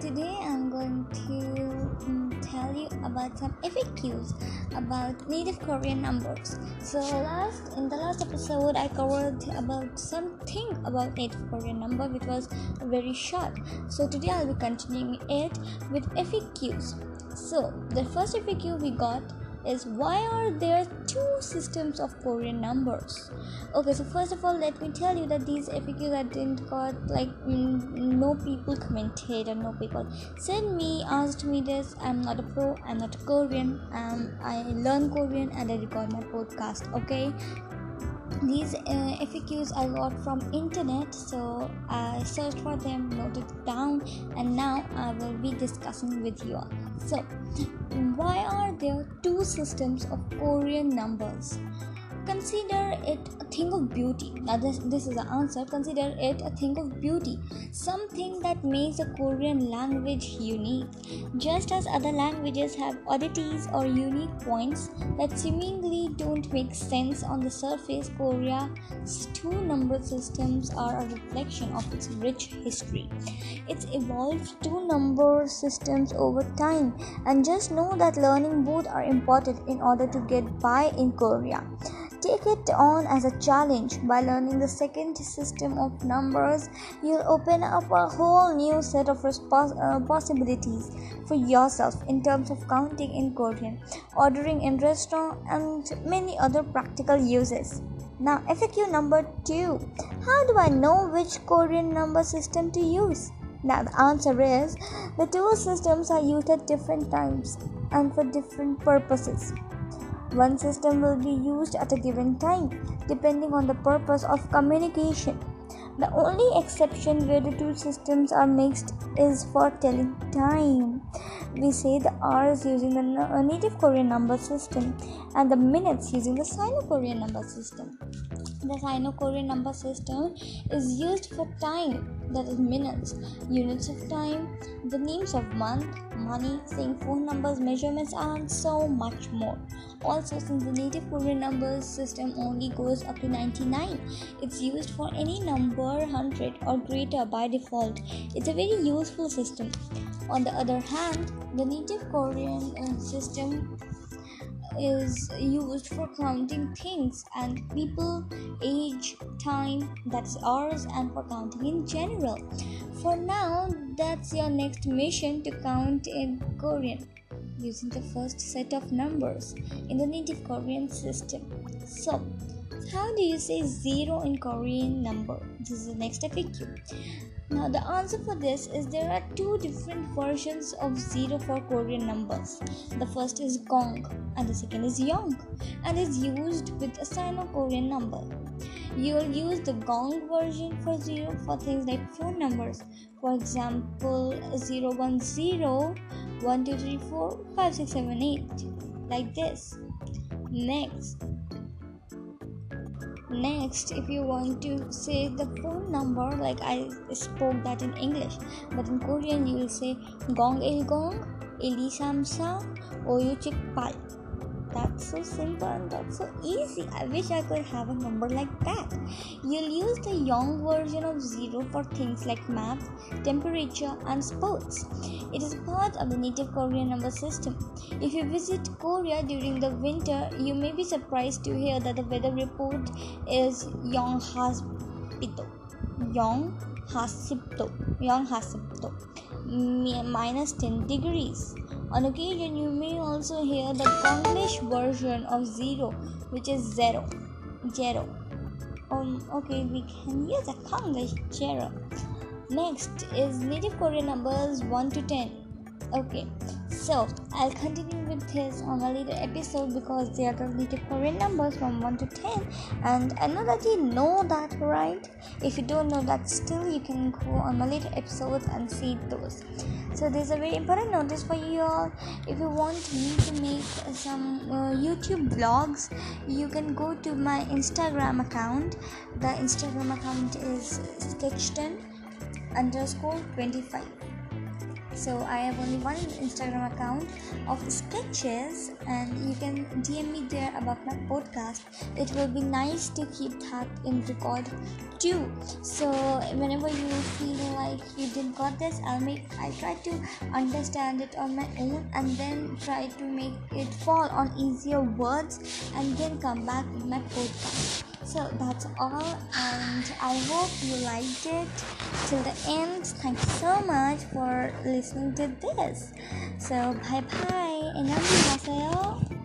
today I'm going to um, tell you about some FAQs about native Korean numbers. So last in the last episode I covered about something about native Korean number which was very short. So today I'll be continuing it with FAQs. So the first FAQ we got is why are there two systems of Korean numbers? Okay, so first of all, let me tell you that these FAQs I didn't got like no people commented or no people sent me asked me this. I'm not a pro. I'm not a Korean. Um, I learn Korean and I record my podcast. Okay, these uh, FAQs I got from internet so I searched for them noted down and now I will be discussing with you all so why are there two systems of Korean numbers? Consider it a thing of beauty. Now this, this is the answer. Consider it a thing of beauty. Something that makes the korean language unique. Just as other languages have oddities or unique points that seemingly don't make sense on the surface korea's two number systems are a reflection of its rich history it's evolved two number systems over time and just know that learning both are important in order to get by in korea Take it on as a challenge. By learning the second system of numbers, you'll open up a whole new set of respons- uh, possibilities for yourself in terms of counting in Korean, ordering in restaurant, and many other practical uses. Now, FAQ number two How do I know which Korean number system to use? Now, the answer is the two systems are used at different times and for different purposes. One system will be used at a given time, depending on the purpose of communication. The only exception where the two systems are mixed is for telling time. We say the hours using the native Korean number system and the minutes using the Sino Korean number system. The Sino Korean number system is used for time that is minutes, units of time, the names of month, money, saying phone numbers, measurements, and so much more. Also, since the native Korean numbers system only goes up to 99, it's used for any number 100 or greater by default. It's a very useful system. On the other hand, the native Korean system is used for counting things and people, age, time, that's hours, and for counting in general. For now, that's your next mission to count in Korean using the first set of numbers in the native Korean system. So, how do you say zero in Korean number? This is the next FAQ. Now, the answer for this is there are two different versions of zero for Korean numbers. The first is gong and the second is yong and is used with a Sino Korean number. You will use the gong version for zero for things like phone numbers. For example, 010 1234 5678 like this. Next, next if you want to say the phone number like i spoke that in english but in korean you will say gong il gong ili samsa oyu chik pal that's so simple and that's so easy. I wish I could have a number like that. You'll use the young version of zero for things like math, temperature, and sports. It is part of the native Korean number system. If you visit Korea during the winter, you may be surprised to hear that the weather report is Yong Haspito. Yong Hasipto. Hasipto. Minus 10 degrees on occasion, you may also hear the Konglish version of zero, which is zero. Zero. Um, okay, we can use a Konglish zero. Next is native Korean numbers 1 to 10. Okay, so I'll continue with this on a later episode because they are native Korean numbers from 1 to 10. And I know that you know that, right? If you don't know that, still you can go on my later episodes and see those. So there's a very important notice for you all. If you want me to make some uh, YouTube vlogs, you can go to my Instagram account. The Instagram account is sketchton underscore 25 so i have only one instagram account of sketches and you can dm me there about my podcast. It will be nice to keep that in record too. So whenever you feel like you didn't got this i'll make i try to understand it on my own and then try to make it fall on easier words and then come back in my podcast so that's all and i hope you liked it till the end thank you so much for listening to this so bye bye and 안녕히 가세요